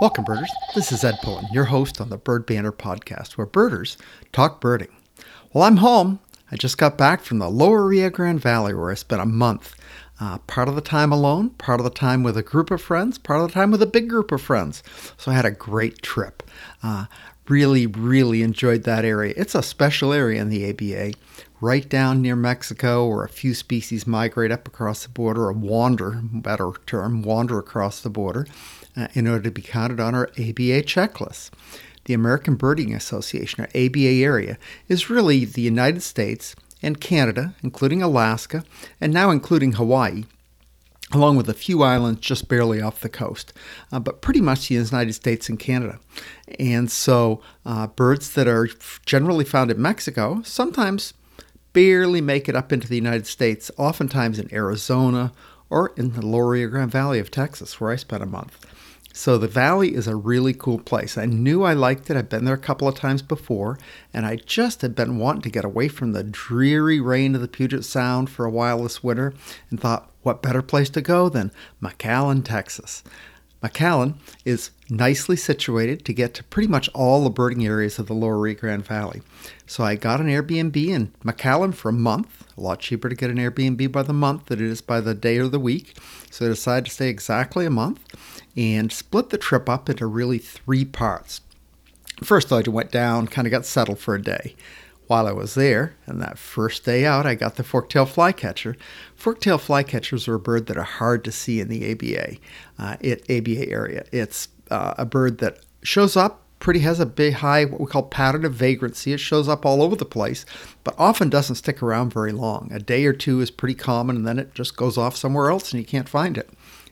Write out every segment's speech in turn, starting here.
Welcome, birders. This is Ed Pullen, your host on the Bird Banter podcast, where birders talk birding. Well, I'm home. I just got back from the lower Rio Grande Valley, where I spent a month. Uh, part of the time alone, part of the time with a group of friends, part of the time with a big group of friends. So I had a great trip. Uh, really, really enjoyed that area. It's a special area in the ABA, right down near Mexico, where a few species migrate up across the border or wander, better term, wander across the border uh, in order to be counted on our ABA checklist. The American Birding Association, or ABA area, is really the United States and Canada, including Alaska, and now including Hawaii, along with a few islands just barely off the coast, uh, but pretty much the United States and Canada. And so, uh, birds that are generally found in Mexico sometimes barely make it up into the United States, oftentimes in Arizona or in the lower Grande Valley of Texas, where I spent a month. So the valley is a really cool place. I knew I liked it. I've been there a couple of times before, and I just had been wanting to get away from the dreary rain of the Puget Sound for a while this winter and thought, what better place to go than McAllen, Texas? McAllen is nicely situated to get to pretty much all the birding areas of the lower Rio Grande Valley. So I got an Airbnb in McAllen for a month. A lot cheaper to get an Airbnb by the month than it is by the day or the week. So I decided to stay exactly a month and split the trip up into really three parts. First, I went down, kind of got settled for a day. While I was there, and that first day out, I got the fork-tailed flycatcher. Fork-tailed flycatchers are a bird that are hard to see in the ABA, uh, it, ABA area. It's uh, a bird that shows up pretty has a big high what we call pattern of vagrancy. It shows up all over the place, but often doesn't stick around very long. A day or two is pretty common, and then it just goes off somewhere else, and you can't find it.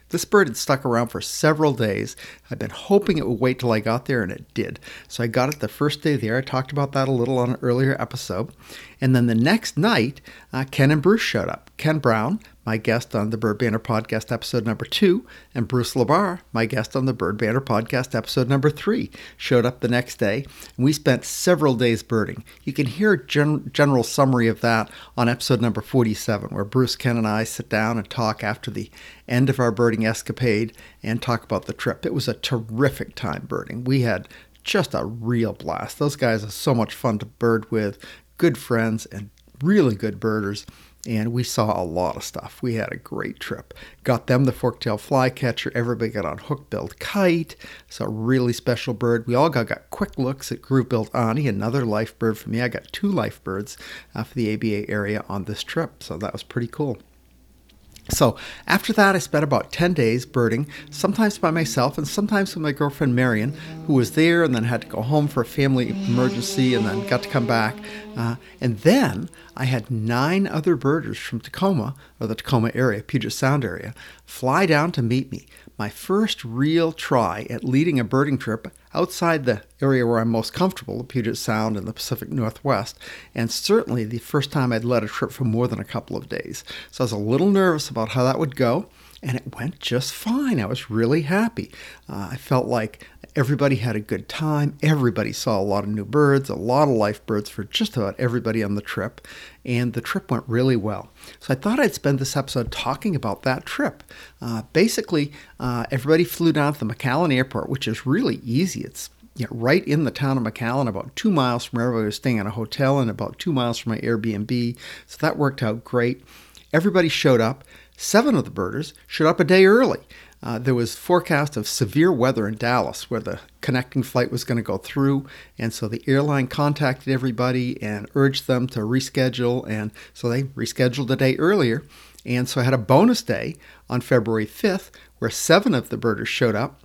This bird had stuck around for several days. I'd been hoping it would wait till I got there, and it did. So I got it the first day there. I talked about that a little on an earlier episode. And then the next night, uh, Ken and Bruce showed up. Ken Brown, my guest on the Bird Banter podcast episode number two, and Bruce LaBar, my guest on the Bird Banter podcast episode number three, showed up the next day. And we spent several days birding. You can hear a gen- general summary of that on episode number 47, where Bruce, Ken, and I sit down and talk after the end of our birding escapade and talk about the trip. It was a terrific time birding. We had just a real blast. Those guys are so much fun to bird with, good friends, and really good birders and we saw a lot of stuff. We had a great trip. Got them the fork-tail flycatcher. Everybody got on hook-billed kite. It's a really special bird. We all got, got quick looks at groove-billed Ani, another life bird for me. I got two life birds uh, for the ABA area on this trip, so that was pretty cool. So after that, I spent about 10 days birding, sometimes by myself and sometimes with my girlfriend Marion, who was there and then had to go home for a family emergency and then got to come back. Uh, and then I had nine other birders from Tacoma, or the Tacoma area, Puget Sound area, fly down to meet me. My first real try at leading a birding trip outside the area where I'm most comfortable, the Puget Sound and the Pacific Northwest, and certainly the first time I'd led a trip for more than a couple of days. So I was a little nervous about how that would go, and it went just fine. I was really happy. Uh, I felt like everybody had a good time. Everybody saw a lot of new birds, a lot of life birds for just about everybody on the trip, and the trip went really well. So I thought I'd spend this episode talking about that trip. Uh, basically, uh, everybody flew down to the McAllen Airport, which is really easy. It's right in the town of McAllen, about two miles from where I was staying in a hotel and about two miles from my Airbnb. So that worked out great. Everybody showed up. Seven of the birders showed up a day early. Uh, there was forecast of severe weather in Dallas where the connecting flight was going to go through, and so the airline contacted everybody and urged them to reschedule, and so they rescheduled a day earlier. And so I had a bonus day on February 5th where seven of the birders showed up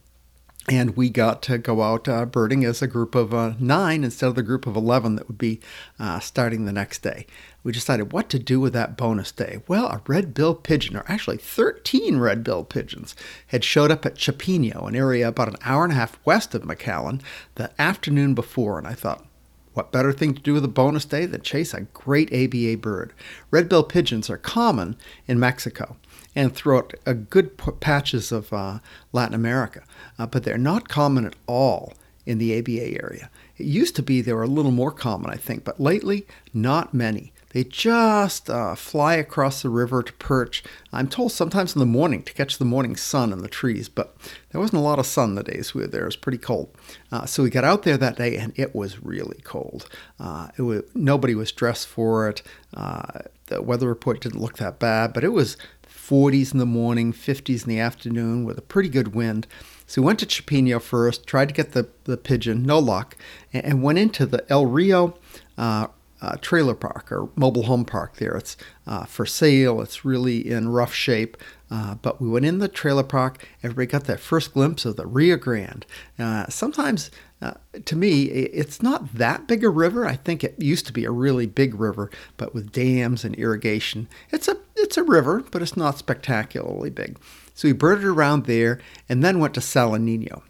and we got to go out uh, birding as a group of uh, nine instead of the group of 11 that would be uh, starting the next day. We decided what to do with that bonus day. Well, a red-billed pigeon, or actually 13 red-billed pigeons, had showed up at Chapeño, an area about an hour and a half west of McAllen, the afternoon before, and I thought, what better thing to do with a bonus day than chase a great ABA bird? Red-billed pigeons are common in Mexico and throughout a good p- patches of uh, Latin America, uh, but they're not common at all in the ABA area. It used to be they were a little more common, I think, but lately, not many. They just uh, fly across the river to perch. I'm told sometimes in the morning to catch the morning sun in the trees, but there wasn't a lot of sun the days we were there. It was pretty cold. Uh, so we got out there that day, and it was really cold. Uh, it was, nobody was dressed for it. Uh, the weather report didn't look that bad, but it was 40s in the morning, 50s in the afternoon with a pretty good wind. So we went to Chapeño first, tried to get the, the pigeon, no luck, and, and went into the El Rio uh, uh, trailer park or mobile home park there. It's uh, for sale, it's really in rough shape. Uh, but we went in the trailer park, everybody got that first glimpse of the Rio Grande. Uh, sometimes, uh, to me, it's not that big a river. I think it used to be a really big river, but with dams and irrigation, it's a it's a river, but it's not spectacularly big. So we birded around there and then went to Salineño.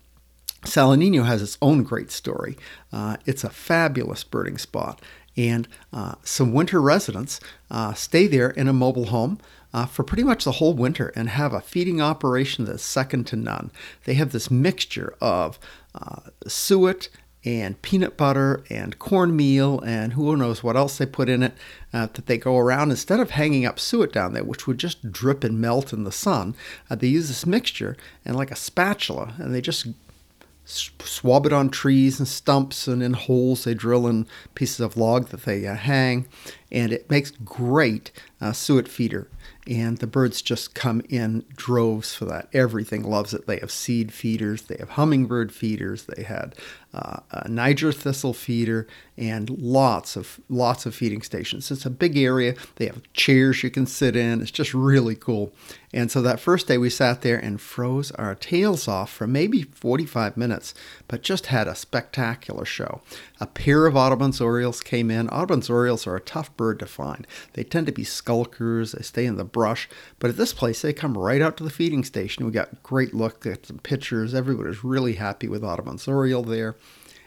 Salineño has its own great story. Uh, it's a fabulous birding spot, and uh, some winter residents uh, stay there in a mobile home. Uh, for pretty much the whole winter and have a feeding operation that's second to none. They have this mixture of uh, suet and peanut butter and cornmeal and who knows what else they put in it uh, that they go around instead of hanging up suet down there which would just drip and melt in the sun uh, they use this mixture and like a spatula and they just swab it on trees and stumps and in holes they drill in pieces of log that they uh, hang and it makes great uh, suet feeder and the birds just come in droves for that. Everything loves it. They have seed feeders, they have hummingbird feeders, they had uh, a Niger thistle feeder, and lots of lots of feeding stations. It's a big area. They have chairs you can sit in. It's just really cool. And so that first day we sat there and froze our tails off for maybe 45 minutes, but just had a spectacular show. A pair of Audubon's orioles came in. Audubon's orioles are a tough bird to find. They tend to be skulkers. They stay in the brush. But at this place, they come right out to the feeding station. We got great look at some pictures. Everybody was really happy with Audubon's oriole there.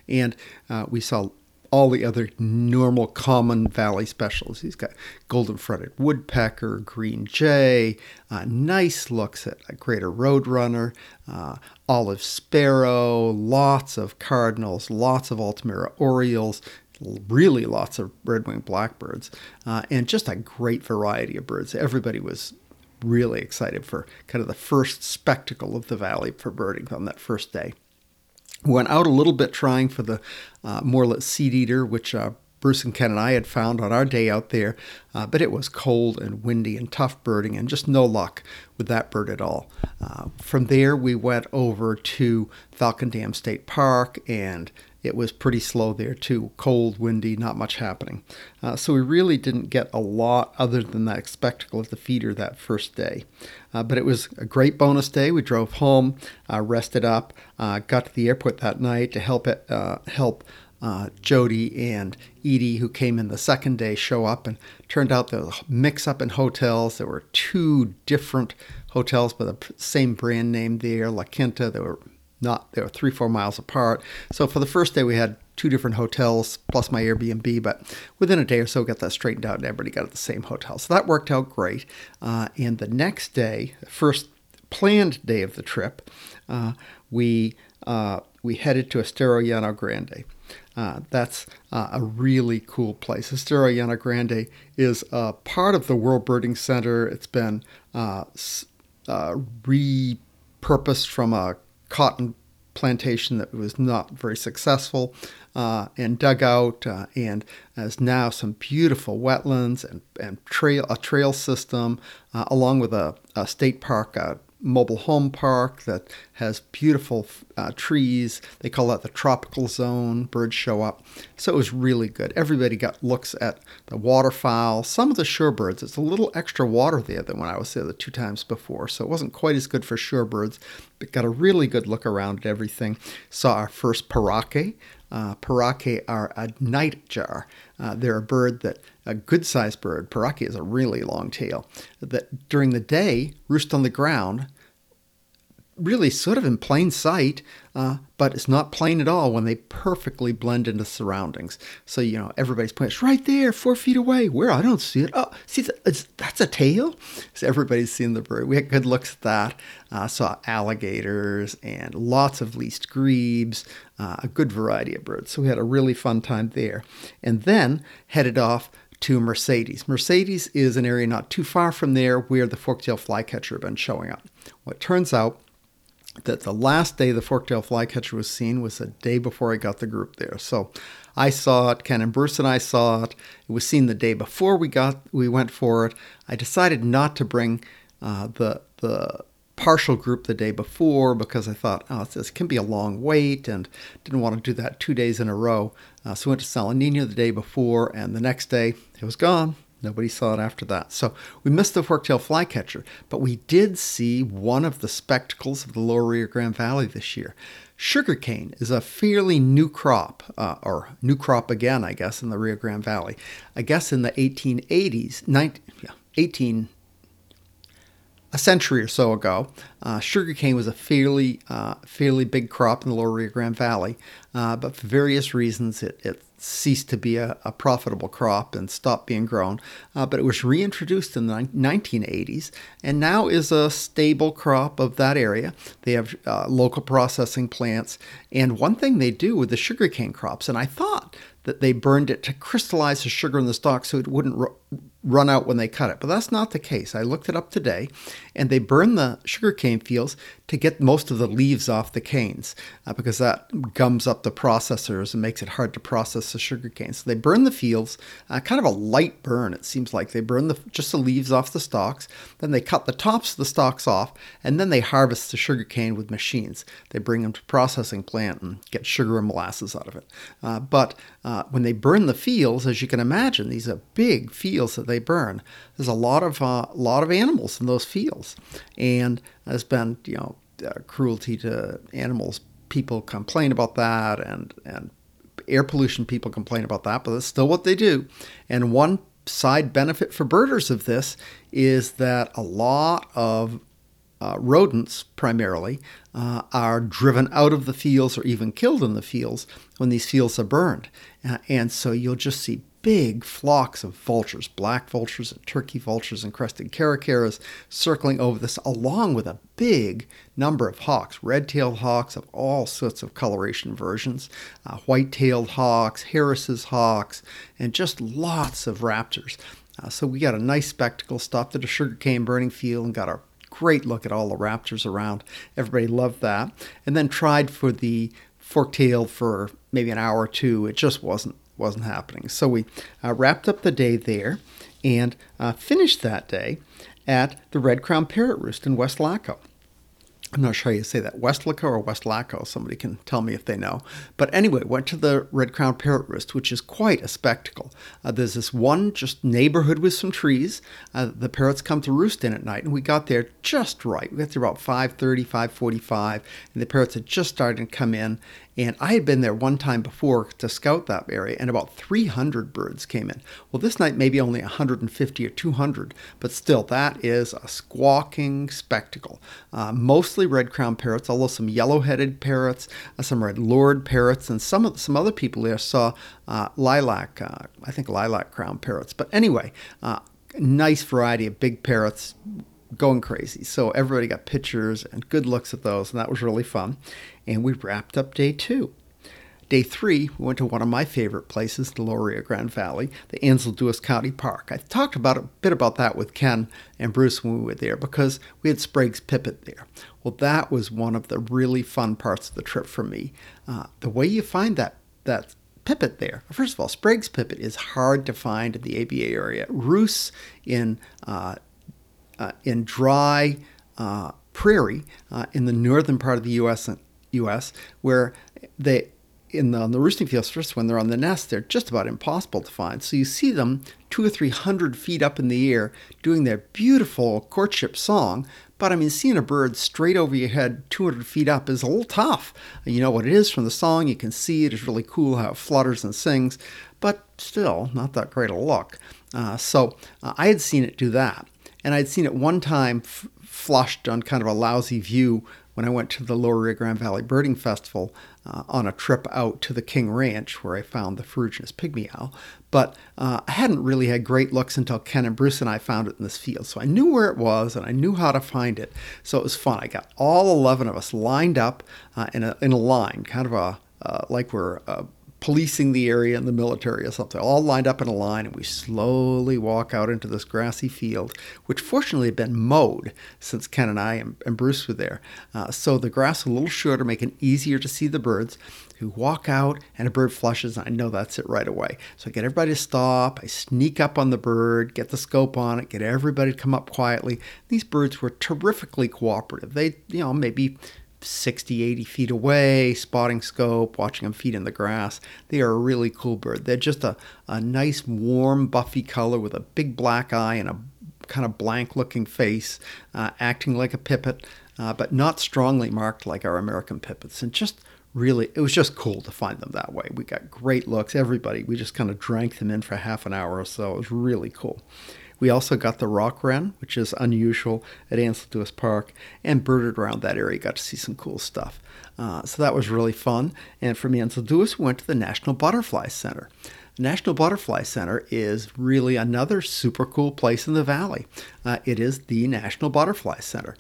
And uh, we saw all the other normal common valley specials. He's got golden fronted woodpecker, green jay, uh, nice looks at a greater roadrunner, uh, olive sparrow, lots of cardinals, lots of Altamira orioles, really lots of red-winged blackbirds, uh, and just a great variety of birds. Everybody was really excited for kind of the first spectacle of the valley for birding on that first day. Went out a little bit trying for the uh, seed eater, which uh, Bruce and Ken and I had found on our day out there, uh, but it was cold and windy and tough birding, and just no luck with that bird at all. Uh, from there, we went over to Falcon Dam State Park and it was pretty slow there too. Cold, windy, not much happening. Uh, so we really didn't get a lot other than that spectacle of the feeder that first day. Uh, but it was a great bonus day. We drove home, uh, rested up, uh, got to the airport that night to help it, uh, help. Uh, Jody and Edie, who came in the second day, show up, and turned out there was a mix up in hotels. There were two different hotels by the same brand name there, La Quinta. There were not they were three four miles apart so for the first day we had two different hotels plus my airbnb but within a day or so got that straightened out and everybody got at the same hotel so that worked out great uh, and the next day first planned day of the trip uh, we uh, we headed to estero llano grande uh, that's uh, a really cool place. Estero Llano Grande is a part of the World Birding Center. It's been uh, repurposed from a cotton plantation that was not very successful uh, and dug out uh, and has now some beautiful wetlands and, and trail a trail system uh, along with a, a state park uh, mobile home park that has beautiful uh, trees. They call that the tropical zone. Birds show up. So it was really good. Everybody got looks at the waterfowl, some of the shorebirds. It's a little extra water there than when I was there the two times before. So it wasn't quite as good for shorebirds, but got a really good look around at everything. Saw our first pauraque. Uh, pauraque are a nightjar. Uh, they're a bird that, a good sized bird, pauraque has a really long tail, that during the day roost on the ground really sort of in plain sight, uh, but it's not plain at all when they perfectly blend into surroundings. So, you know, everybody's pointing, it's right there, four feet away. Where? I don't see it. Oh, see, that's a tail? So everybody's seen the bird. We had good looks at that. Uh, saw alligators and lots of least grebes, uh, a good variety of birds. So we had a really fun time there. And then headed off to Mercedes. Mercedes is an area not too far from there where the forktail flycatcher had been showing up. Well, it turns out that the last day the forktail flycatcher was seen was the day before I got the group there. So I saw it, Ken and Bruce and I saw it. It was seen the day before we got we went for it. I decided not to bring uh, the the partial group the day before because I thought, oh, this can be a long wait and didn't want to do that two days in a row. Uh, so I went to Salineño the day before, and the next day it was gone. Nobody saw it after that. So we missed the forktail flycatcher, but we did see one of the spectacles of the lower Rio Grande Valley this year. Sugarcane is a fairly new crop, uh, or new crop again, I guess, in the Rio Grande Valley. I guess in the 1880s, 19, yeah, 18, a century or so ago, uh, sugarcane was a fairly, uh, fairly big crop in the lower Rio Grande Valley, uh, but for various reasons, it, it ceased to be a, a, profitable crop and stopped being grown. Uh, but it was reintroduced in the 1980s and now is a stable crop of that area. They have uh, local processing plants. And one thing they do with the sugarcane crops, and I thought that they burned it to crystallize the sugar in the stalk so it wouldn't run out when they cut it. But that's not the case. I looked it up today, and they burn the sugarcane fields to get most of the leaves off the canes uh, because that gums up the processors and makes it hard to process the sugarcane. So they burn the fields, uh, kind of a light burn. It seems like they burn the, just the leaves off the stalks, then they cut the tops of the stalks off, and then they harvest the sugarcane with machines. They bring them to processing plant and get sugar and molasses out of it. Uh, but when they burn the fields, as you can imagine, these are big fields that they burn. There's a lot of uh, lot of animals in those fields, and there's been you know uh, cruelty to animals. People complain about that, and and air pollution people complain about that, but that's still what they do. And one side benefit for birders of this is that a lot of uh, rodents primarily uh, are driven out of the fields or even killed in the fields when these fields are burned. Uh, and so you'll just see big flocks of vultures, black vultures and turkey vultures and crested caracaras circling over this, along with a big number of hawks, red-tailed hawks of all sorts of coloration versions, uh, white-tailed hawks, Harris's hawks, and just lots of raptors. Uh, so we got a nice spectacle, stopped at a sugarcane burning field and got a great look at all the raptors around. Everybody loved that. And then tried for the fork-tailed for maybe an hour or two. It just wasn't wasn't happening. So we uh, wrapped up the day there and uh, finished that day at the Red Crown Parrot Roost in West Laco. I'm not sure how you say that, Westlaco or Weslaco. Somebody can tell me if they know. But anyway, went to the Red Crown Parrot Roost, which is quite a spectacle. Uh, there's this one just neighborhood with some trees. Uh, the parrots come to roost in at night, and we got there just right. We got there about 5:30, 5:45, and the parrots had just started to come in. And I had been there one time before to scout that area, and about 300 birds came in. Well, this night maybe only 150 or 200, but still, that is a squawking spectacle. Uh, mostly red crowned parrots, although some yellow headed parrots, uh, some red lored parrots, and some, some other people there saw uh, lilac, uh, I think lilac crowned parrots. But anyway, uh, nice variety of big parrots going crazy. So everybody got pictures and good looks at those, and that was really fun. And we wrapped up day two. Day three, we went to one of my favorite places, the Rio Grande Valley, the Anzalduas County Park. I talked about a bit about that with Ken and Bruce when we were there because we had Sprague's pipit there. Well, that was one of the really fun parts of the trip for me. Uh, the way you find that that pipit there. First of all, Sprague's pipit is hard to find in the ABA area. Roosts in uh, uh, in dry uh, prairie uh, in the northern part of the U.S. U.S. where they in the, on the roosting fields first when they're on the nest they're just about impossible to find. So you see them two or three hundred feet up in the air doing their beautiful courtship song. But i mean seeing a bird straight over your head 200 feet up is a little tough. You know what it is from the song you can see it is really cool how it flutters and sings but still not that great a look. Uh, so uh, i had seen it do that and I'd seen it one time f- flushed on kind of a lousy view when I went to the Lower Rio Grande Valley Birding Festival uh, on a trip out to the King Ranch where I found the ferruginous pygmy owl. But uh, I hadn't really had great looks until Ken and Bruce and I found it in this field. So I knew where it was and I knew how to find it. So it was fun. I got all 11 of us lined up uh, in, a, in a line, kind of a uh, like we're uh, policing the area in the military or something, all lined up in a line, and we slowly walk out into this grassy field, which fortunately had been mowed since Ken and I and, and Bruce were there. Uh, so the grass a little shorter, making it easier to see the birds. who walk out, and a bird flushes, and I know that's it right away. So I get everybody to stop. I sneak up on the bird, get the scope on it, get everybody to come up quietly. These birds were terrifically cooperative. They, you know, maybe 60, 80 feet away, spotting scope, watching them feed in the grass. They are a really cool bird. They're just a, a nice, warm, buffy color with a big black eye and a kind of blank looking face, uh, acting like a pipit, uh, but not strongly marked like our American pipits. And just really, it was just cool to find them that way. We got great looks. Everybody, we just kind of drank them in for half an hour or so. It was really cool. We also got the rock wren, which is unusual at Anzalduas Park, and birded around that area. Got to see some cool stuff. Uh, so that was really fun. And from Anzalduas, we went to the National Butterfly Center. The National Butterfly Center is really another super cool place in the valley. Uh, it is the National Butterfly Center.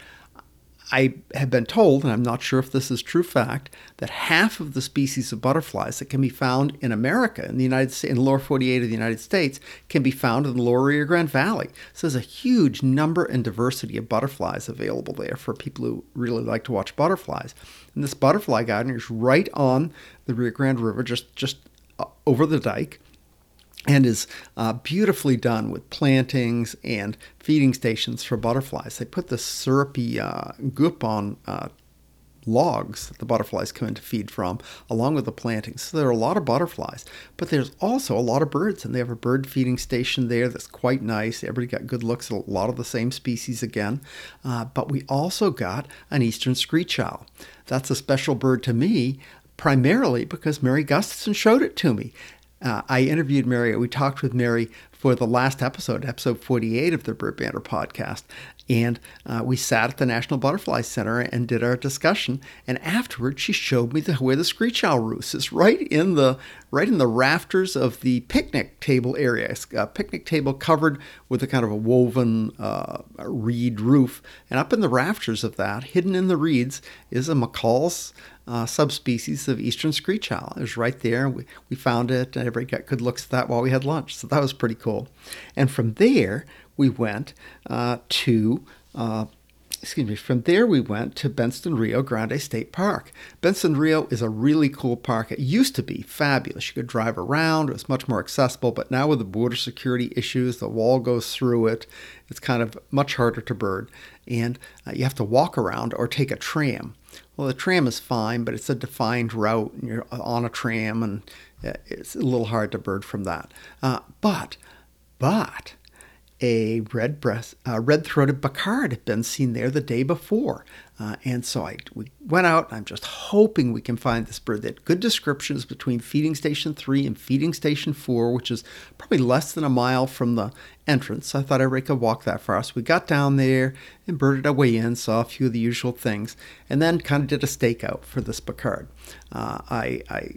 I have been told, and I'm not sure if this is true fact, that half of the species of butterflies that can be found in America, in the United States, in the lower 48 of the United States, can be found in the lower Rio Grande Valley. So there's a huge number and diversity of butterflies available there for people who really like to watch butterflies. And this butterfly garden is right on the Rio Grande River, just just uh, over the dike and is uh, beautifully done with plantings and feeding stations for butterflies. They put the syrupy uh, goop on uh, logs that the butterflies come in to feed from, along with the plantings. So there are a lot of butterflies, but there's also a lot of birds, and they have a bird feeding station there that's quite nice. Everybody got good looks at a lot of the same species again. Uh, but we also got an eastern screech owl. That's a special bird to me primarily because Mary Gustafson showed it to me. Uh, I interviewed Mary. We talked with Mary for the last episode, episode 48 of the Bird Banter podcast. And uh, we sat at the National Butterfly Center and did our discussion. And afterwards, she showed me the, where the screech owl roost is right in the right in the rafters of the picnic table area. It's a picnic table covered with a kind of a woven uh, reed roof. And up in the rafters of that, hidden in the reeds, is a McCall's uh, subspecies of eastern screech owl. It was right there. We, we found it, and everybody got good looks at that while we had lunch. So that was pretty cool. And from there, we went uh, to uh, excuse me, from there we went to Bentsen Rio Grande State Park. Bentsen Rio is a really cool park. It used to be fabulous. You could drive around, it was much more accessible, but now with the border security issues, the wall goes through it. It's kind of much harder to bird, and uh, you have to walk around or take a tram. Well, the tram is fine, but it's a defined route, and you're on a tram, and uh, it's a little hard to bird from that. Uh, but, but a red breast, uh, red-throated Becard had been seen there the day before, uh, and so I we went out. I'm just hoping we can find this bird. That good descriptions between feeding station three and feeding station four, which is probably less than a mile from the entrance. I thought everybody could walk that far. So we got down there and birded our way in, saw a few of the usual things, and then kind of did a stakeout for this Becard. Uh, I, I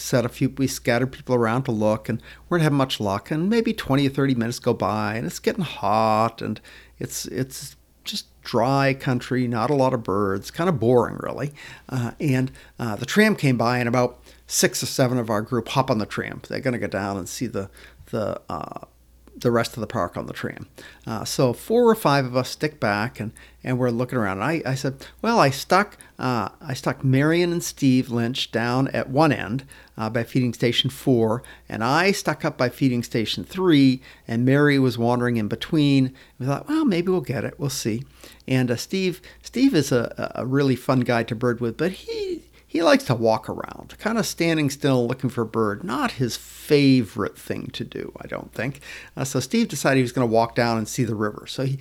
set a few, we scattered people around to look, and we didn't have much luck. And maybe 20 or 30 minutes go by, and it's getting hot, and it's it's just dry country, not a lot of birds, kind of boring, really. Uh, and uh, the tram came by, and about six or seven of our group hop on the tram. They're going to go down and see the the uh, the rest of the park on the tram. Uh, so four or five of us stick back and, and we're looking around. I, I said, well, I stuck uh, I stuck Marion and Steve Lynch down at one end uh, by feeding station four, and I stuck up by feeding station three, and Mary was wandering in between. We thought, well, maybe we'll get it. We'll see. And uh, Steve Steve is a, a really fun guy to bird with, but he he likes to walk around, kind of standing still looking for a bird. Not his favorite thing to do, I don't think. Uh, so Steve decided he was going to walk down and see the river. So he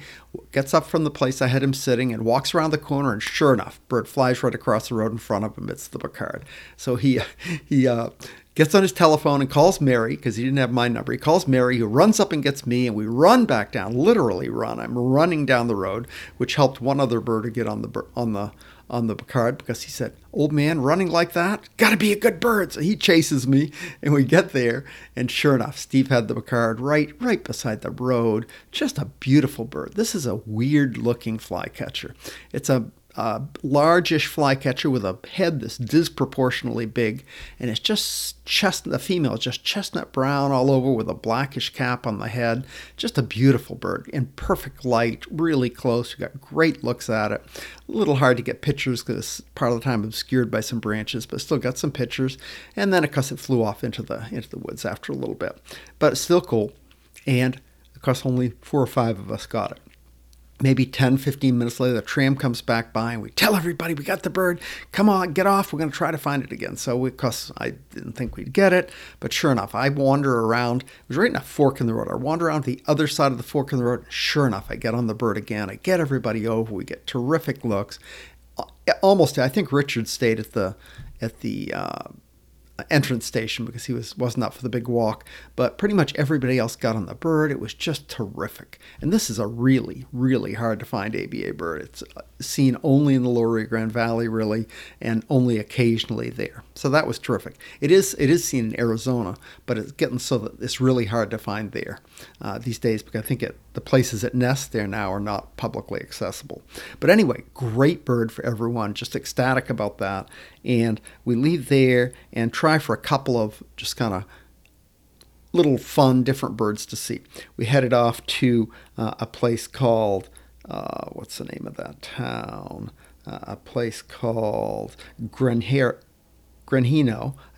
gets up from the place I had him sitting and walks around the corner, and sure enough, bird flies right across the road in front of him. It's the Becard. So he he uh, gets on his telephone and calls Mary because he didn't have my number. He calls Mary, who runs up and gets me, and we run back down. Literally run. I'm running down the road, which helped one other bird to get on the on the on the card because he said, Old man running like that, gotta be a good bird. So he chases me and we get there. And sure enough, Steve had the Becard right right beside the road. Just a beautiful bird. This is a weird looking flycatcher. It's a a largish flycatcher with a head that's disproportionately big, and it's just chestnut. The female is just chestnut brown all over with a blackish cap on the head. Just a beautiful bird in perfect light, really close. We got great looks at it. A little hard to get pictures because part of the time obscured by some branches, but still got some pictures. And then of course it flew off into the into the woods after a little bit, but it's still cool. And of course, only four or five of us got it maybe 10, 15 minutes later, the tram comes back by and we tell everybody we got the bird. Come on, get off. We're going to try to find it again. So, because I didn't think we'd get it, but sure enough, I wander around. It was right in a fork in the road. I wander around the other side of the fork in the road. Sure enough, I get on the bird again. I get everybody over. We get terrific looks. Almost, I think Richard stayed at the at the uh, entrance station because he was wasn't up for the big walk. But pretty much everybody else got on the bird. It was just terrific. And this is a really, really hard to find ABA bird. It's seen only in the Lower Rio Grande Valley, really, and only occasionally there. So that was terrific. It is it is seen in Arizona, but it's getting so that it's really hard to find there uh, these days because I think it, the places it nests there now are not publicly accessible. But anyway, great bird for everyone. Just ecstatic about that. And we leave there and try for a couple of just kind of little fun, different birds to see. We headed off to uh, a place called, uh, what's the name of that town? Uh, a place called Granjeno,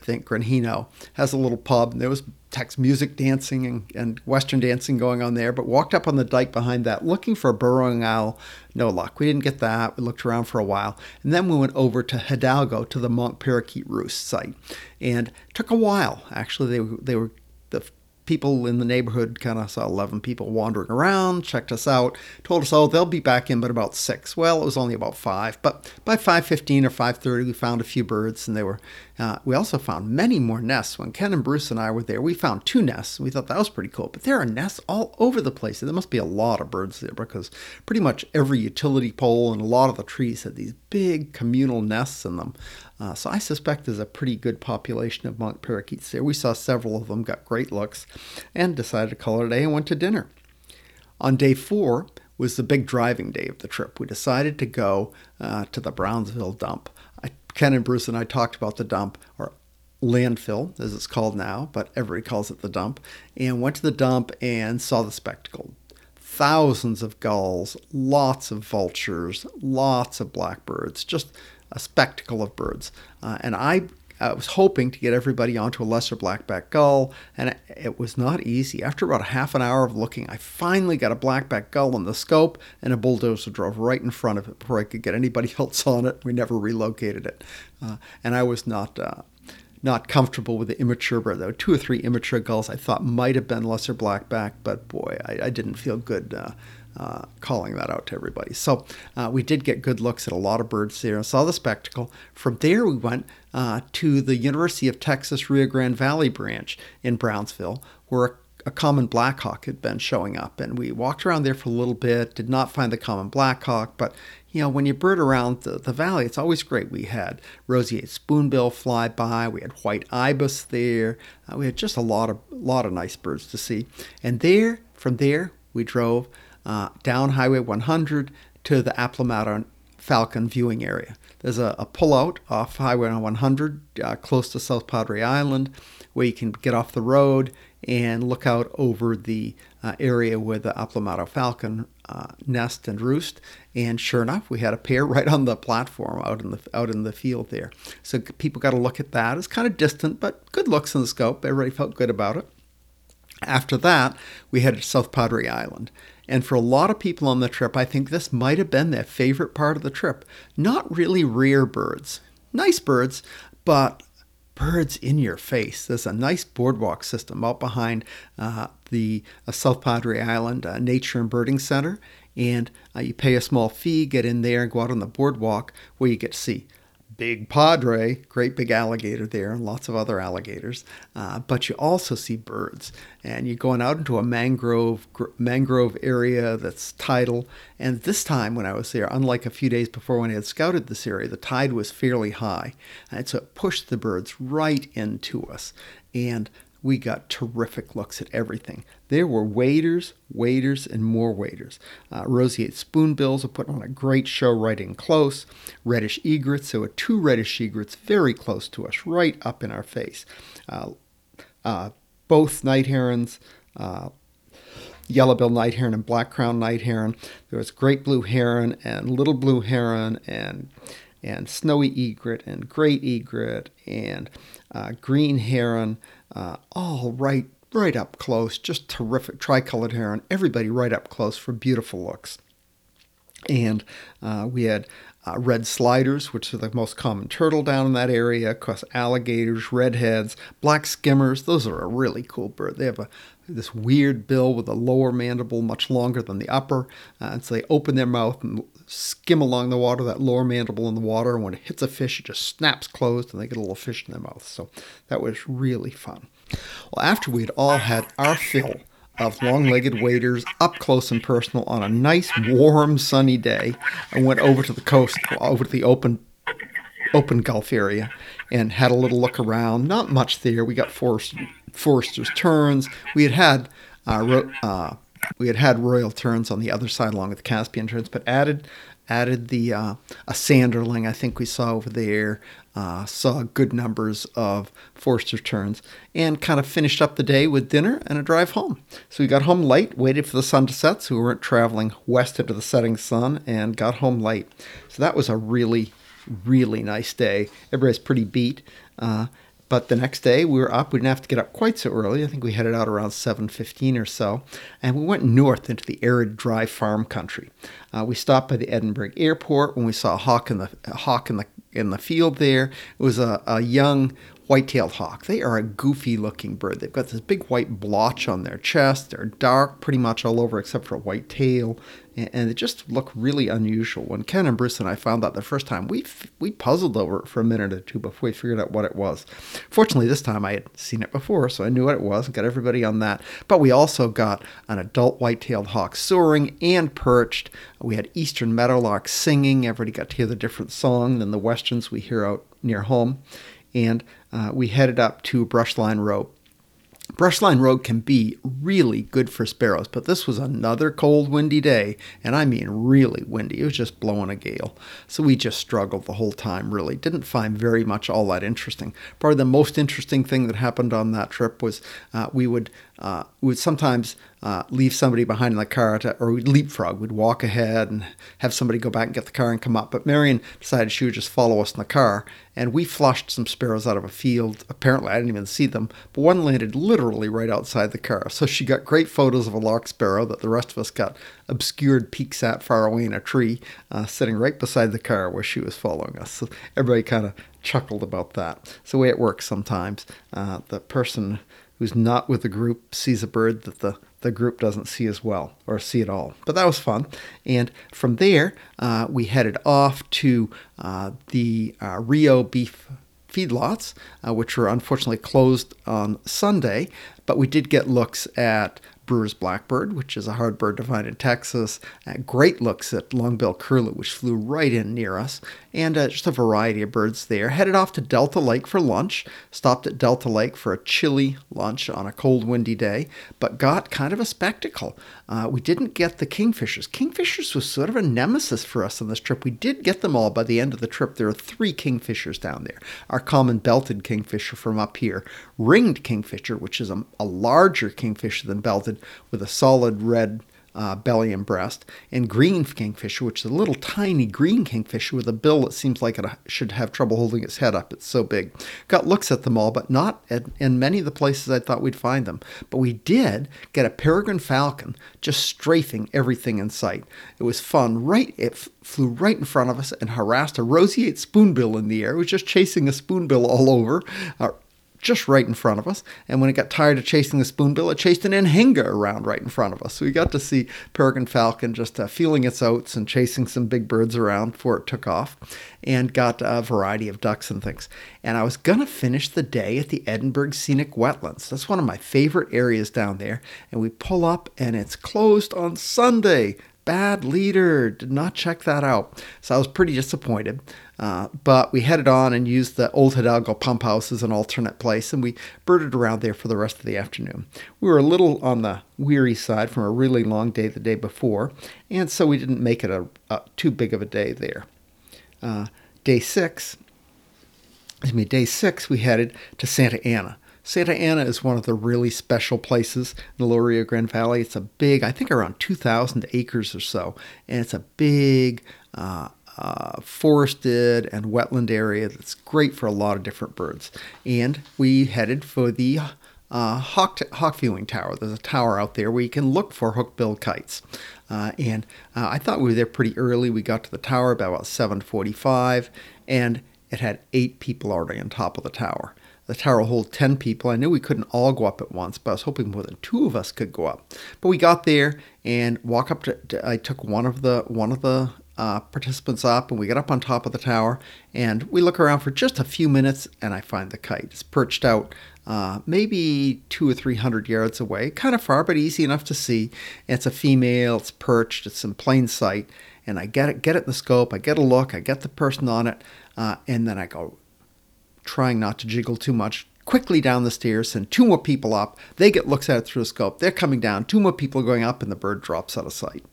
I think Granjeno, has a little pub. And there was Tex music dancing and, and Western dancing going on there, but walked up on the dike behind that looking for a burrowing owl. No luck. We didn't get that. We looked around for a while. And then we went over to Hidalgo to the monk parakeet roost site. And took a while. Actually, they, they were the people in the neighborhood kind of saw 11 people wandering around, checked us out, told us, oh, they'll be back in but about 6. Well, it was only about 5, but by 5.15 or 5.30, we found a few birds, and they were, uh, we also found many more nests. When Ken and Bruce and I were there, we found two nests. We thought that was pretty cool, but there are nests all over the place. There must be a lot of birds there because pretty much every utility pole and a lot of the trees had these big communal nests in them. Uh, so I suspect there's a pretty good population of monk parakeets there. We saw several of them, got great looks, and decided to call it a day and went to dinner. On day four was the big driving day of the trip. We decided to go uh, to the Brownsville dump. I, Ken and Bruce and I talked about the dump, or landfill as it's called now, but everybody calls it the dump, and went to the dump and saw the spectacle thousands of gulls, lots of vultures, lots of blackbirds, just a spectacle of birds. Uh, and I, I was hoping to get everybody onto a lesser blackback gull, and it, it, was not easy. After about a half an hour of looking, I finally got a blackback gull in the scope, and a bulldozer drove right in front of it before I could get anybody else on it. We never relocated it, uh, and I was not. Uh, not comfortable with the immature bird. Were two or three immature gulls I thought might have been lesser blackback, but boy, I, I didn't feel good uh, uh, calling that out to everybody. So uh, we did get good looks at a lot of birds there and saw the spectacle. From there, we went uh, to the University of Texas Rio Grande Valley branch in Brownsville, where a, a common blackhawk had been showing up. And we walked around there for a little bit, did not find the common blackhawk, but you know, when you bird around the, the valley, it's always great. We had roseate spoonbill fly by. We had white ibis there. Uh, we had just a lot of lot of nice birds to see. And there, from there, we drove uh, down Highway 100 to the Aplomado Falcon viewing area. There's a, a pullout off Highway 100 uh, close to South Padre Island where you can get off the road and look out over the uh, area where the Aplomado Falcon uh, nest and roost. And sure enough, we had a pair right on the platform out in the out in the field there. So people got to look at that. It's kind of distant, but good looks in the scope. Everybody felt good about it. After that, we headed to South Padre Island. And for a lot of people on the trip, I think this might have been their favorite part of the trip. Not really rare birds, nice birds, but birds in your face. There's a nice boardwalk system out behind uh, the uh, South Padre Island uh, Nature and Birding Center. And uh, you pay a small fee, get in there, and go out on the boardwalk where you get to see big padre, great big alligator there, and lots of other alligators. Uh, but you also see birds, and you're going out into a mangrove gr- mangrove area that's tidal. And this time when I was there, unlike a few days before when I had scouted this area, the tide was fairly high, and so it pushed the birds right into us. And we got terrific looks at everything. There were waders, waders, and more waders. Uh, roseate spoonbills are putting on a great show right in close. Reddish egrets, there were two reddish egrets very close to us, right up in our face. Uh, uh, both night herons, uh, yellow-billed night heron and black-crowned night heron. There was great blue heron and little blue heron and and snowy egret and great egret and uh, green heron, uh, all right right up close, just terrific tricolored heron. Everybody right up close for beautiful looks. And uh, we had uh, red sliders, which are the most common turtle down in that area, of course, alligators, redheads, black skimmers. Those are a really cool bird. They have a this weird bill with a lower mandible much longer than the upper, uh, and so they open their mouth and skim along the water, that lower mandible in the water, and when it hits a fish, it just snaps closed, and they get a little fish in their mouth. So that was really fun. Well, after we'd all had our fill of long-legged waders up close and personal on a nice, warm, sunny day, I went over to the coast, over to the open open Gulf area, and had a little look around. Not much there. We got Forest, Forster's Terns. We had had uh, uh, we had had royal Terns on the other side along with the Caspian Terns, but added added the uh, a sanderling I think we saw over there. Uh, saw good numbers of Forster terns and kind of finished up the day with dinner and a drive home. So we got home late, waited for the sun to set so we weren't traveling west into the setting sun, and got home late. So that was a really, really nice day. Everybody's pretty beat. Uh, but the next day we were up. We didn't have to get up quite so early. I think we headed out around 7:15 or so, and we went north into the arid, dry farm country. Uh, we stopped by the Edinburg airport when we saw a hawk in the hawk in the in the field there. It was a, a young white-tailed hawk. They are a goofy looking bird. They've got this big white blotch on their chest. They're dark pretty much all over except for a white tail and they just look really unusual. When Ken and Bruce and I found out the first time, we we puzzled over it for a minute or two before we figured out what it was. Fortunately, this time I had seen it before, so I knew what it was and got everybody on that. But we also got an adult white-tailed hawk soaring and perched. We had eastern meadowlark singing. Everybody got to hear the different song than the westerns we hear out near home. And uh, we headed up to Brushline Road Brushline Road can be really good for sparrows, but this was another cold, windy day, and I mean really windy. It was just blowing a gale. So we just struggled the whole time, really. Didn't find very much all that interesting. Probably the most interesting thing that happened on that trip was uh, we would uh, we would sometimes uh, leave somebody behind in the car, to, or we'd leapfrog. We'd walk ahead and have somebody go back and get the car and come up. But Marion decided she would just follow us in the car, and we flushed some sparrows out of a field. Apparently, I didn't even see them, but one landed literally right outside the car. So she got great photos of a lark sparrow that the rest of us got obscured peaks at far away in a tree, uh, sitting right beside the car where she was following us. So everybody kind of chuckled about that. It's the way it works sometimes. Uh, the person who's not with the group sees a bird that the, the group doesn't see as well or see at all. But that was fun. And from there, uh, we headed off to uh, the uh, Rio beef feedlots, uh, which were unfortunately closed on Sunday. But we did get looks at Brewer's Blackbird, which is a hard bird to find in Texas. Great looks at Longbill Curlew, which flew right in near us, and uh, just a variety of birds there. Headed off to Delta Lake for lunch. Stopped at Delta Lake for a chilly lunch on a cold, windy day, but got kind of a spectacle. Uh, we didn't get the kingfishers. Kingfishers was sort of a nemesis for us on this trip. We did get them all by the end of the trip. There are three kingfishers down there. Our common belted kingfisher from up here, ringed kingfisher, which is a, a larger kingfisher than belted, with a solid red uh, belly and breast, and green kingfisher, which is a little tiny green kingfisher with a bill that seems like it should have trouble holding its head up. It's so big. Got looks at them all, but not at, in many of the places I thought we'd find them. But we did get a peregrine falcon just strafing everything in sight. It was fun. Right, it f- flew right in front of us and harassed a roseate spoonbill in the air. It was just chasing a spoonbill all over. Uh, just right in front of us. And when it got tired of chasing the spoonbill, it chased an anhinga around right in front of us. So we got to see peregrine falcon just uh, feeling its oats and chasing some big birds around before it took off, and got a variety of ducks and things. And I was gonna finish the day at the Edinburg Scenic Wetlands. That's one of my favorite areas down there. And we pull up, and it's closed on Sunday bad leader. Did not check that out. So I was pretty disappointed. Uh, but we headed on and used the Old Hidalgo pump house as an alternate place, and we birded around there for the rest of the afternoon. We were a little on the weary side from a really long day the day before, and so we didn't make it a, a too big of a day there. Uh, day six, excuse me, day six, we headed to Santa Ana. Santa Ana is one of the really special places in the Lower Rio Grande Valley. It's a big, I think around 2,000 acres or so, and it's a big, uh, uh, forested and wetland area that's great for a lot of different birds. And we headed for the uh, hawk, t- hawk viewing tower. There's a tower out there where you can look for hook-billed kites. Uh, and uh, I thought we were there pretty early. We got to the tower about, about 7:45, and it had eight people already on top of the tower. The tower will hold 10 people. I knew we couldn't all go up at once, but I was hoping more than two of us could go up. But we got there and walk up to, to I took one of the one of the uh, participants up and we get up on top of the tower and we look around for just a few minutes and I find the kite. It's perched out uh, maybe two or three hundred yards away, kind of far, but easy enough to see. It's a female, it's perched, it's in plain sight. And I get it, get it in the scope, I get a look, I get the person on it, uh, and then I go, trying not to jiggle too much, quickly down the stairs, send two more people up. They get looks at it through a scope. They're coming down. Two more people are going up, and the bird drops out of sight.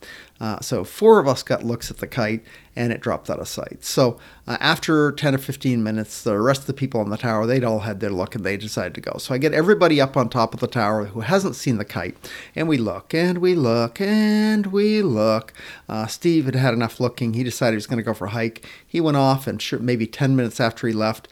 Uh, so four of us got looks at the kite, and it dropped out of sight. So uh, after 10 or 15 minutes, the rest of the people on the tower, they'd all had their look, and they decided to go. So I get everybody up on top of the tower who hasn't seen the kite, and we look, and we look, and we look. Uh, Steve had had enough looking. He decided he was going to go for a hike. He went off, and sure, maybe 10 minutes after he left,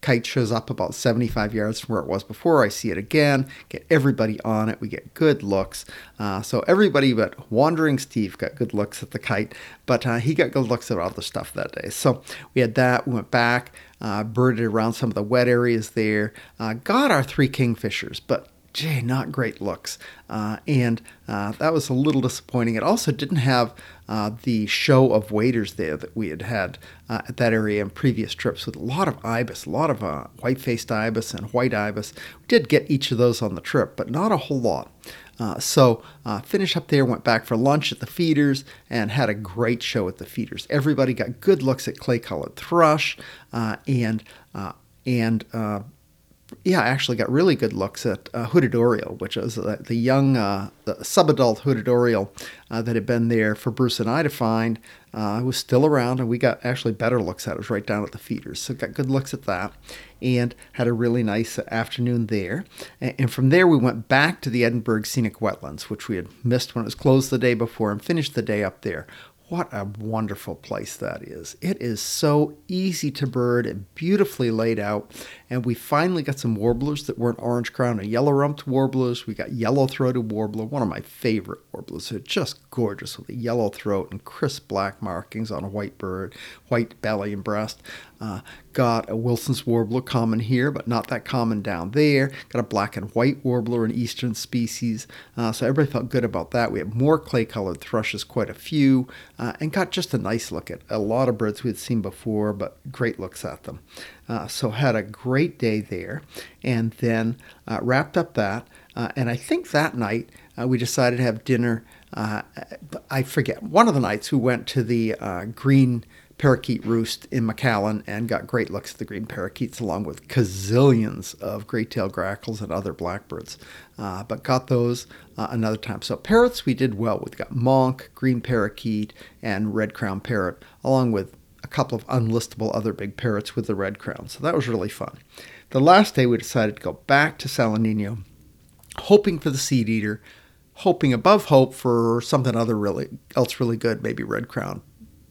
kite shows up about 75 yards from where it was before. I see it again, get everybody on it. We get good looks. Uh, so everybody but Wandering Steve got good looks at the kite, but uh, he got good looks at other stuff that day. So we had that. We went back, uh, birded around some of the wet areas there, uh, got our three kingfishers, but gee, not great looks. Uh, and uh, that was a little disappointing. It also didn't have uh, the show of waders there that we had had uh, at that area in previous trips with a lot of ibis, a lot of uh, white faced ibis and white ibis. We did get each of those on the trip, but not a whole lot. Uh, so uh, finished up there, went back for lunch at the feeders, and had a great show at the feeders. Everybody got good looks at clay-colored thrush uh, and uh, and uh, yeah, I actually got really good looks at uh, hooded oriole, which was uh, the young, uh, the subadult hooded oriole uh, that had been there for Bruce and I to find. Uh, was still around, and we got actually better looks at it. It was right down at the feeders, so got good looks at that, and had a really nice afternoon there. And, and from there, we went back to the Edinburg Scenic Wetlands, which we had missed when it was closed the day before, and finished the day up there. What a wonderful place that is. It is so easy to bird and beautifully laid out. And we finally got some warblers that weren't orange crown and yellow rumped warblers. We got yellow throated warbler, one of my favorite warblers. They're just gorgeous with a yellow throat and crisp black markings on a white bird, white belly and breast. Uh, got a Wilson's warbler common here, but not that common down there. Got a black and white warbler, an eastern species. Uh, so everybody felt good about that. We had more clay colored thrushes, quite a few, uh, and got just a nice look at a lot of birds we had seen before, but great looks at them. Uh, so had a great day there, and then uh, wrapped up that. Uh, and I think that night we decided to have dinner. I forget one of the nights we went to the green parakeet roost in McAllen and got great looks at the green parakeets along with gazillions of great-tailed grackles and other blackbirds. Uh, but got those uh, another time. So parrots we did well with. Got monk, green parakeet, and red crown parrot, along with a couple of unlistable other big parrots with the red crown. So that was really fun. The last day we decided to go back to Salineño, hoping for the seed eater, hoping above hope for something other really else really good, maybe red crown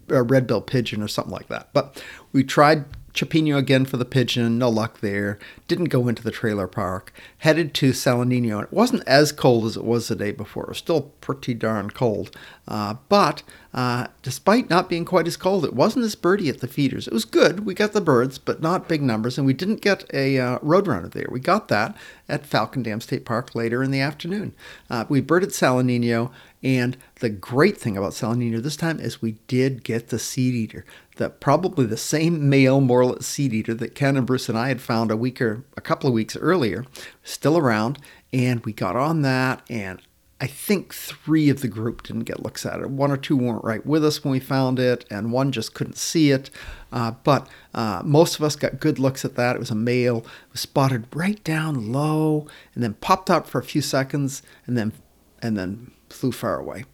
a red bill pigeon or something like that. But we tried Chapeño again for the pigeon, no luck there. Didn't go into the trailer park. Headed to Salineño. It wasn't as cold as it was the day before. It was still pretty darn cold. Uh, but uh, despite not being quite as cold, it wasn't as birdy at the feeders. It was good. We got the birds, but not big numbers. And we didn't get a uh, roadrunner there. We got that at Falcon Dam State Park later in the afternoon. Uh, we birded Salineño. And the great thing about Salineño this time is we did get the seed eater that probably the same male Morelet seed eater that Ken and Bruce and I had found a week or a couple of weeks earlier, still around, and we got on that and I think three of the group didn't get looks at it. One or two weren't right with us when we found it, and one just couldn't see it. Uh, but uh, most of us got good looks at that. It was a male, was spotted right down low, and then popped up for a few seconds, and then and then flew far away.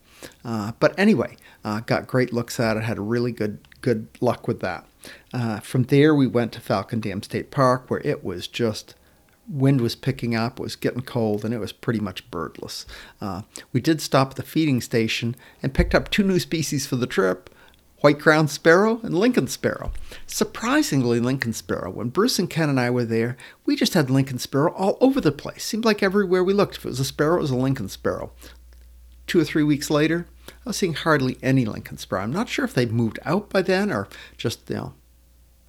Uh, but anyway, uh, got great looks at it. Had really good good luck with that. Uh, from there, we went to Falcon Dam State Park, where it was just wind was picking up, it was getting cold, and it was pretty much birdless. Uh, we did stop at the feeding station and picked up two new species for the trip white crowned sparrow and Lincoln sparrow. Surprisingly, Lincoln sparrow. When Bruce and Ken and I were there, we just had Lincoln sparrow all over the place. Seemed like everywhere we looked, if it was a sparrow, it was a Lincoln sparrow. Two or three weeks later, I was seeing hardly any Lincoln sparrow. I'm not sure if they'd moved out by then or just, you know,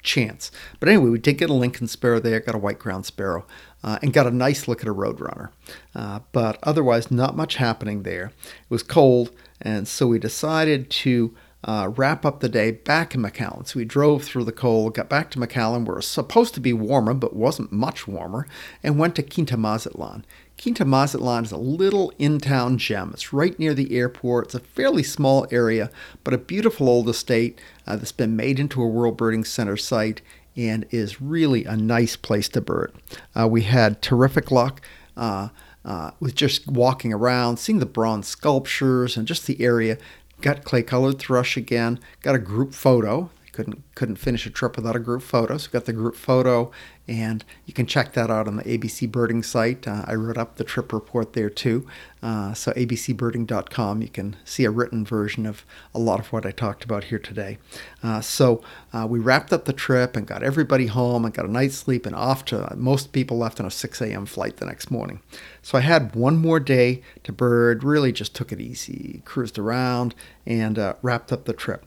chance. But anyway, we did get a Lincoln sparrow there, got a white crowned sparrow, uh, and got a nice look at a roadrunner. Uh, but otherwise, not much happening there. It was cold, and so we decided to uh, wrap up the day back in McAllen. So we drove through the cold, got back to McAllen, where it was supposed to be warmer, but wasn't much warmer, and went to Quinta Mazatlan. Quinta Mazatlan is a little in town gem. It's right near the airport. It's a fairly small area, but a beautiful old estate uh, that's been made into a World Birding Center site and is really a nice place to bird. Uh, we had terrific luck. Uh, uh with just walking around, seeing the bronze sculptures and just the area, got clay colored thrush again, got a group photo couldn't couldn't finish a trip without a group photo. So got the group photo, and you can check that out on the ABC Birding site. Uh, I wrote up the trip report there too. Uh, so abcbirding.com, you can see a written version of a lot of what I talked about here today. Uh, so uh, we wrapped up the trip and got everybody home and got a night's sleep and off to. Most people left on a 6 a.m. flight the next morning. So I had one more day to bird. Really, just took it easy, cruised around, and uh, wrapped up the trip.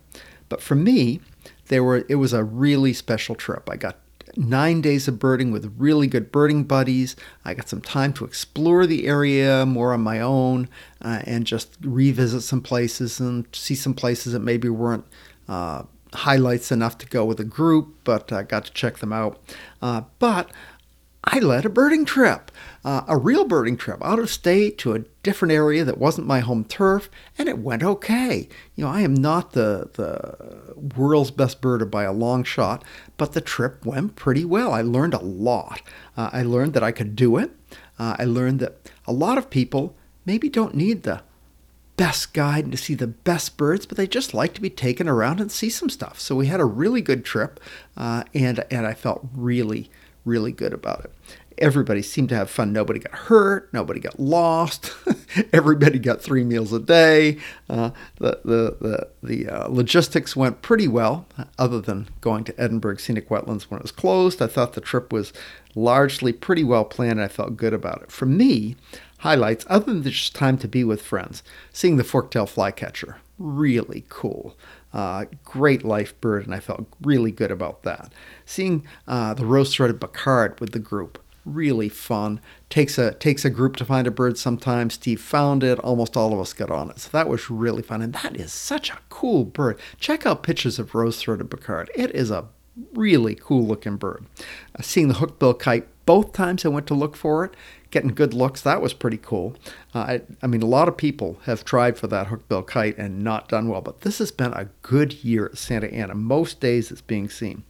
But for me, there were it was a really special trip. I got nine days of birding with really good birding buddies. I got some time to explore the area more on my own uh, and just revisit some places and see some places that maybe weren't uh, highlights enough to go with a group, but I got to check them out. Uh, but I led a birding trip, uh, a real birding trip out of state to a different area that wasn't my home turf, and it went okay. You know, I am not the, the world's best birder by a long shot, but the trip went pretty well. I learned a lot. Uh, I learned that I could do it. Uh, I learned that a lot of people maybe don't need the best guide to see the best birds, but they just like to be taken around and see some stuff. So we had a really good trip, uh, and and I felt really really good about it. Everybody seemed to have fun. Nobody got hurt. Nobody got lost. Everybody got three meals a day. Uh, the the the, the uh, logistics went pretty well, other than going to Edinburg Scenic Wetlands when it was closed. I thought the trip was largely pretty well planned. I felt good about it. For me, highlights other than just time to be with friends, seeing the forktail flycatcher, really cool. Uh, great life bird, and I felt really good about that. Seeing uh, the rose-throated Becard with the group, really fun. Takes a takes a group to find a bird sometimes. Steve found it. Almost all of us got on it. So that was really fun. And that is such a cool bird. Check out pictures of rose-throated Becard. It is a really cool looking bird. Uh, seeing the hookbill kite both times I went to look for it, getting good looks. That was pretty cool. Uh, I, I, mean, a lot of people have tried for that hookbill kite and not done well, but this has been a good year at Santa Ana. Most days it's being seen.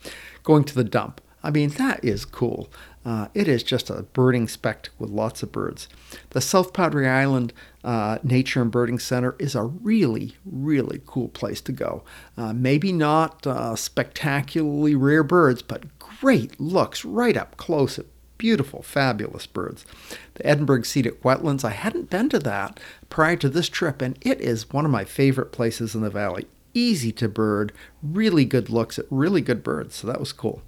Going to the dump. I mean, that is cool. Uh, it is just a birding spectacle with lots of birds. The South Padre Island uh, Nature and Birding Center is a really, really cool place to go. Uh, maybe not uh, spectacularly rare birds, but great looks right up close at beautiful, fabulous birds. The Edinburg Scenic Wetlands, I hadn't been to that prior to this trip, and it is one of my favorite places in the valley. Easy to bird, really good looks at really good birds, so that was cool.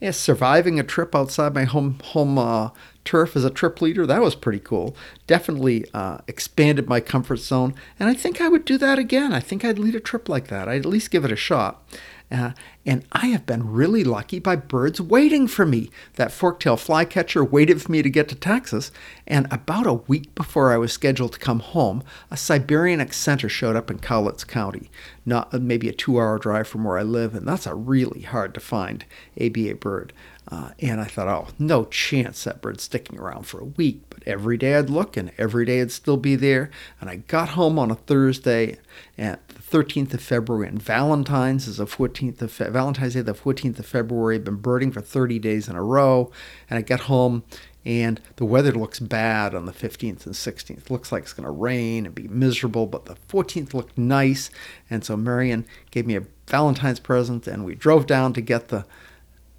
Yeah, surviving a trip outside my home home uh, turf as a trip leader, that was pretty cool. Definitely uh, expanded my comfort zone, and I think I would do that again. I think I'd lead a trip like that. I'd at least give it a shot. Uh, And I have been really lucky by birds waiting for me. That forktail flycatcher waited for me to get to Texas, and about a week before I was scheduled to come home, a Siberian accentor showed up in Cowlitz County, not maybe a two-hour drive from where I live, and that's a really hard to find ABA bird. Uh, and I thought, oh, no chance that bird's sticking around for a week. Every day I'd look, and every day it'd still be there. And I got home on a Thursday at the 13th of February, and Valentine's is the 14th of Fe- Valentine's Day, the 14th of February. I've been birding for 30 days in a row, and I got home. And the weather looks bad on the 15th and 16th. It looks like it's going to rain and be miserable, but the 14th looked nice. And so Marion gave me a Valentine's present, and we drove down to get the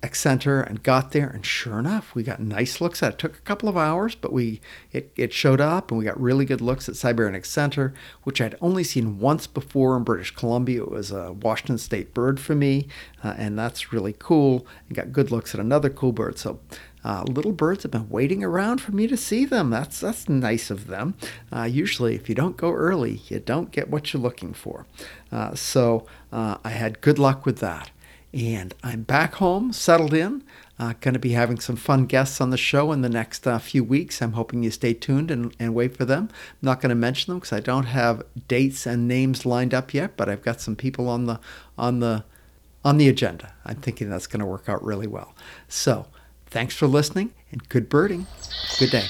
Accentor and got there, and sure enough, we got nice looks at it. it. took a couple of hours, but we it, it showed up, and we got really good looks at Siberian Accentor, which I'd only seen once before in British Columbia. It was a Washington State bird for me, uh, and that's really cool. And got good looks at another cool bird. So uh, little birds have been waiting around for me to see them. That's that's nice of them. Uh, usually, if you don't go early, you don't get what you're looking for. Uh, so uh, I had good luck with that. And I'm back home, settled in. Uh, going to be having some fun guests on the show in the next uh, few weeks. I'm hoping you stay tuned and, and wait for them. I'm not going to mention them because I don't have dates and names lined up yet, but I've got some people on the on the on the agenda. I'm thinking that's going to work out really well. So, thanks for listening and good birding. Good day.